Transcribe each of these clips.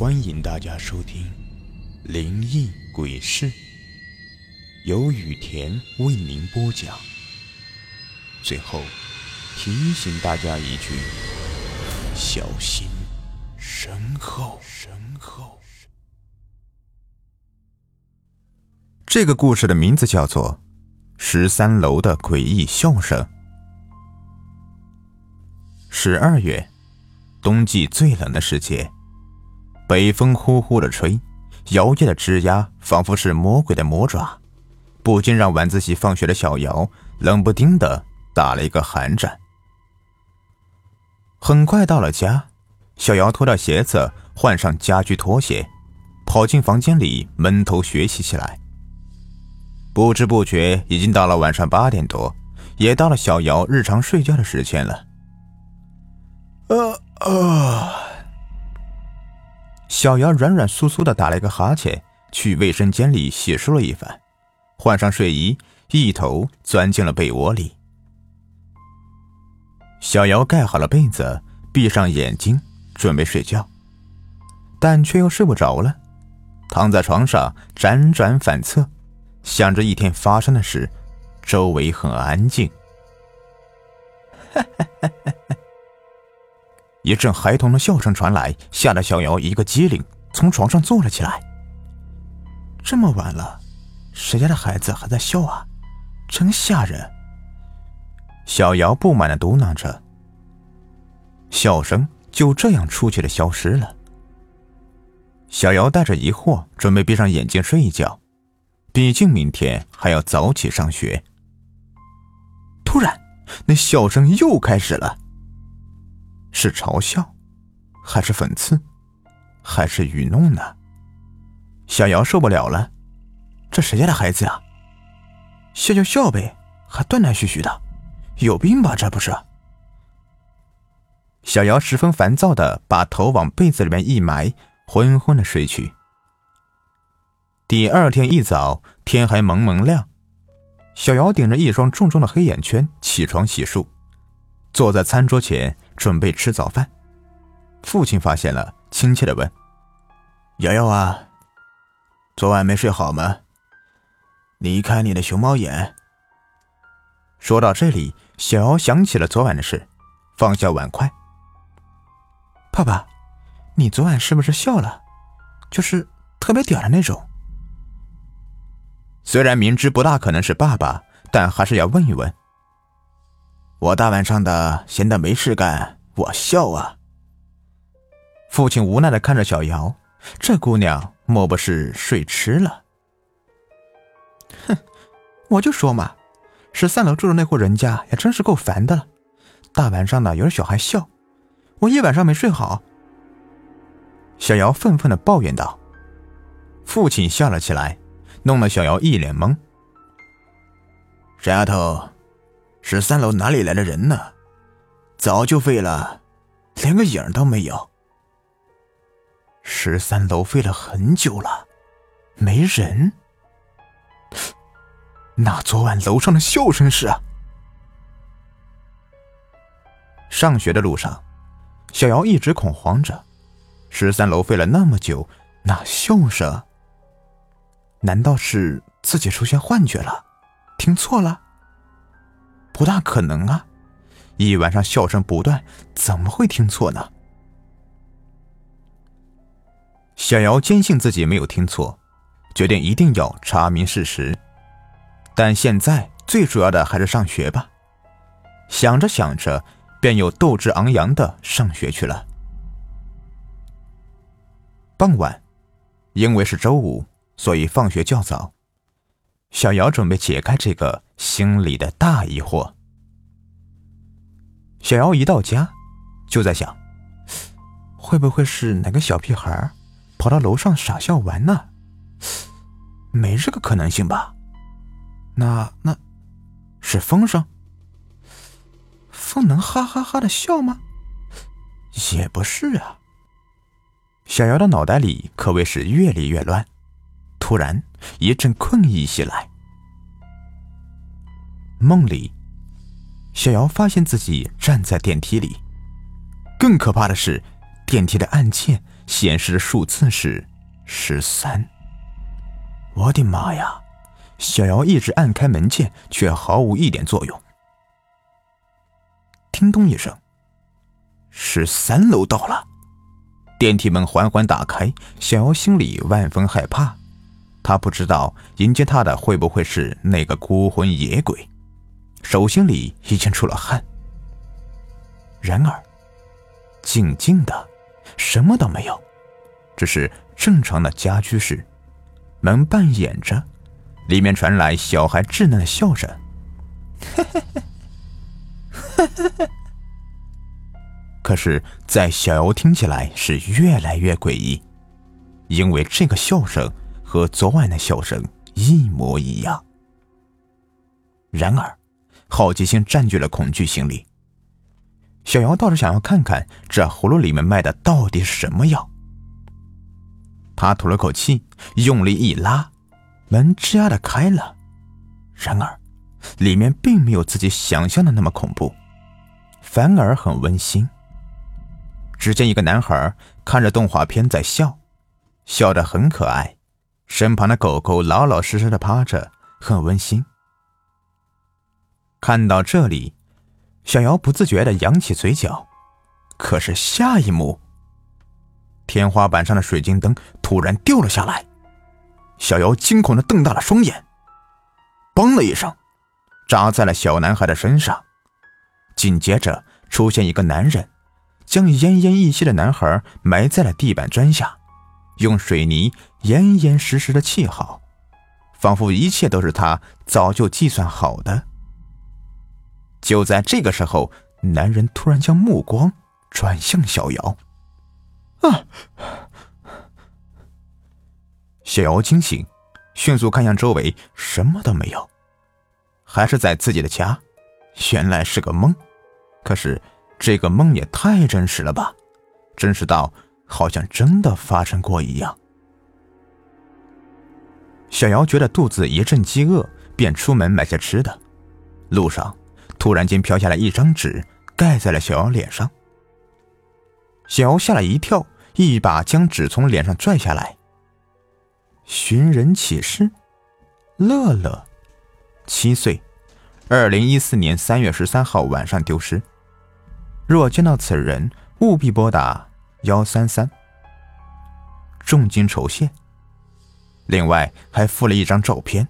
欢迎大家收听《灵异鬼事》，由雨田为您播讲。最后提醒大家一句：小心身后。身后。这个故事的名字叫做《十三楼的诡异笑声》。十二月，冬季最冷的时节。北风呼呼的吹，摇曳的枝桠仿佛是魔鬼的魔爪，不禁让晚自习放学的小姚冷不丁的打了一个寒战。很快到了家，小姚脱掉鞋子，换上家居拖鞋，跑进房间里闷头学习起来。不知不觉已经到了晚上八点多，也到了小姚日常睡觉的时间了。呃呃。小姚软软酥酥的打了一个哈欠，去卫生间里洗漱了一番，换上睡衣，一头钻进了被窝里。小姚盖好了被子，闭上眼睛准备睡觉，但却又睡不着了，躺在床上辗转反侧，想着一天发生的事。周围很安静。哈哈哈哈。一阵孩童的笑声传来，吓得小瑶一个机灵，从床上坐了起来。这么晚了，谁家的孩子还在笑啊？真吓人！小瑶不满的嘟囔着。笑声就这样出去的消失了。小瑶带着疑惑，准备闭上眼睛睡一觉，毕竟明天还要早起上学。突然，那笑声又开始了。是嘲笑，还是讽刺，还是愚弄呢？小姚受不了了，这谁家的孩子呀？笑就笑呗，还断断续续的，有病吧？这不是？小姚十分烦躁的把头往被子里面一埋，昏昏的睡去。第二天一早，天还蒙蒙亮，小姚顶着一双重重的黑眼圈起床洗漱，坐在餐桌前。准备吃早饭，父亲发现了，亲切的问：“瑶瑶啊，昨晚没睡好吗？你看你的熊猫眼。”说到这里，小瑶想起了昨晚的事，放下碗筷：“爸爸，你昨晚是不是笑了？就是特别屌的那种。”虽然明知不大可能是爸爸，但还是要问一问。我大晚上的闲的没事干，我笑啊。父亲无奈的看着小瑶，这姑娘莫不是睡痴了？哼，我就说嘛，十三楼住的那户人家也真是够烦的了，大晚上的有人小孩笑，我一晚上没睡好。小瑶愤愤的抱怨道。父亲笑了起来，弄得小瑶一脸懵。傻丫头。十三楼哪里来的人呢？早就废了，连个影都没有。十三楼废了很久了，没人。那昨晚楼上的笑声是？上学的路上，小姚一直恐慌着。十三楼废了那么久，那笑声？难道是自己出现幻觉了？听错了？不大可能啊！一晚上笑声不断，怎么会听错呢？小姚坚信自己没有听错，决定一定要查明事实。但现在最主要的还是上学吧。想着想着，便又斗志昂扬的上学去了。傍晚，因为是周五，所以放学较早。小姚准备解开这个心里的大疑惑。小姚一到家，就在想，会不会是哪个小屁孩跑到楼上傻笑玩呢？没这个可能性吧？那那，是风声？风能哈哈哈的笑吗？也不是啊。小姚的脑袋里可谓是越理越乱。突然，一阵困意袭来。梦里，小姚发现自己站在电梯里。更可怕的是，电梯的按键显示的数字是十三。我的妈呀！小姚一直按开门键，却毫无一点作用。叮咚一声，十三楼到了，电梯门缓缓打开，小姚心里万分害怕。他不知道迎接他的会不会是那个孤魂野鬼，手心里已经出了汗。然而，静静的，什么都没有，只是正常的家居室。门半掩着，里面传来小孩稚嫩的笑声。可是，在小瑶听起来是越来越诡异，因为这个笑声和昨晚的笑声一模一样。然而，好奇心占据了恐惧心理。小瑶倒是想要看看这葫芦里面卖的到底是什么药。他吐了口气，用力一拉，门吱呀的开了。然而，里面并没有自己想象的那么恐怖，反而很温馨。只见一个男孩看着动画片在笑，笑得很可爱，身旁的狗狗老老实实的趴着，很温馨。看到这里，小瑶不自觉的扬起嘴角，可是下一幕。天花板上的水晶灯突然掉了下来，小瑶惊恐的瞪大了双眼，嘣的一声，扎在了小男孩的身上。紧接着出现一个男人，将奄奄一息的男孩埋在了地板砖下，用水泥严严实实的砌好，仿佛一切都是他早就计算好的。就在这个时候，男人突然将目光转向小瑶。啊！小瑶惊醒，迅速看向周围，什么都没有，还是在自己的家。原来是个梦，可是这个梦也太真实了吧，真实到好像真的发生过一样。小瑶觉得肚子一阵饥饿，便出门买些吃的。路上，突然间飘下来一张纸，盖在了小瑶脸上。小瑶吓了一跳，一把将纸从脸上拽下来。寻人启事：乐乐，七岁，二零一四年三月十三号晚上丢失。若见到此人，务必拨打幺三三。重金酬谢。另外还附了一张照片。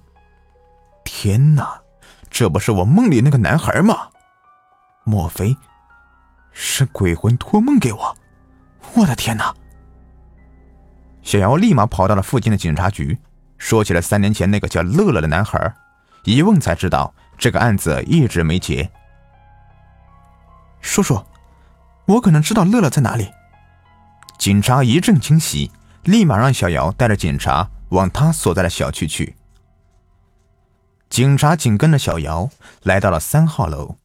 天哪，这不是我梦里那个男孩吗？莫非是鬼魂托梦给我？我的天哪！小姚立马跑到了附近的警察局，说起了三年前那个叫乐乐的男孩。一问才知道，这个案子一直没结。叔叔，我可能知道乐乐在哪里。警察一阵惊喜，立马让小姚带着警察往他所在的小区去。警察紧跟着小姚来到了三号楼，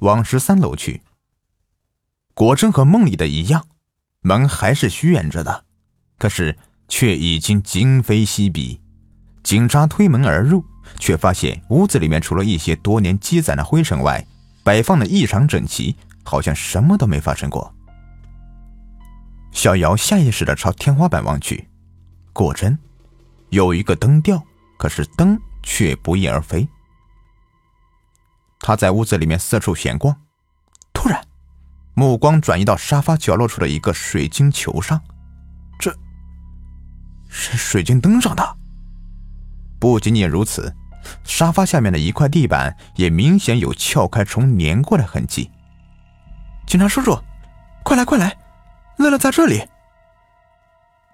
往十三楼去。果真和梦里的一样。门还是虚掩着的，可是却已经今非昔比。警察推门而入，却发现屋子里面除了一些多年积攒的灰尘外，摆放的异常整齐，好像什么都没发生过。小姚下意识的朝天花板望去，果真有一个灯吊，可是灯却不翼而飞。他在屋子里面四处闲逛，突然。目光转移到沙发角落处的一个水晶球上，这是水晶灯上的。不仅仅如此，沙发下面的一块地板也明显有撬开虫粘过的痕迹。警察叔叔，快来快来，乐乐在这里！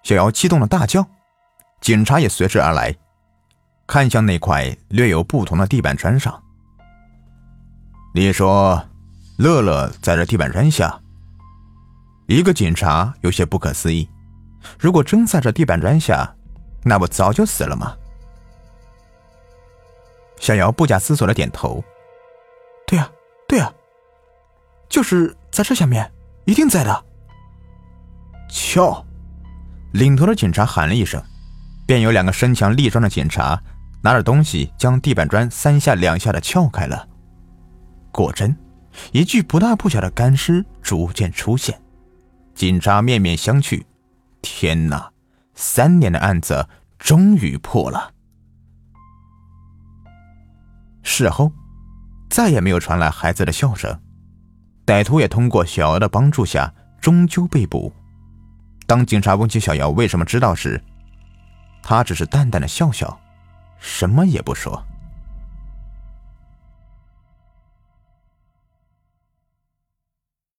小姚激动的大叫，警察也随之而来，看向那块略有不同的地板砖上。你说。乐乐在这地板砖下，一个警察有些不可思议。如果真在这地板砖下，那不早就死了吗？小姚不假思索的点头：“对呀，对呀，就是在这下面，一定在的。”撬！领头的警察喊了一声，便有两个身强力壮的警察拿着东西将地板砖三下两下的撬开了。果真。一具不大不小的干尸逐渐出现，警察面面相觑，天哪！三年的案子终于破了。事后，再也没有传来孩子的笑声。歹徒也通过小姚的帮助下，终究被捕。当警察问起小姚为什么知道时，他只是淡淡的笑笑，什么也不说。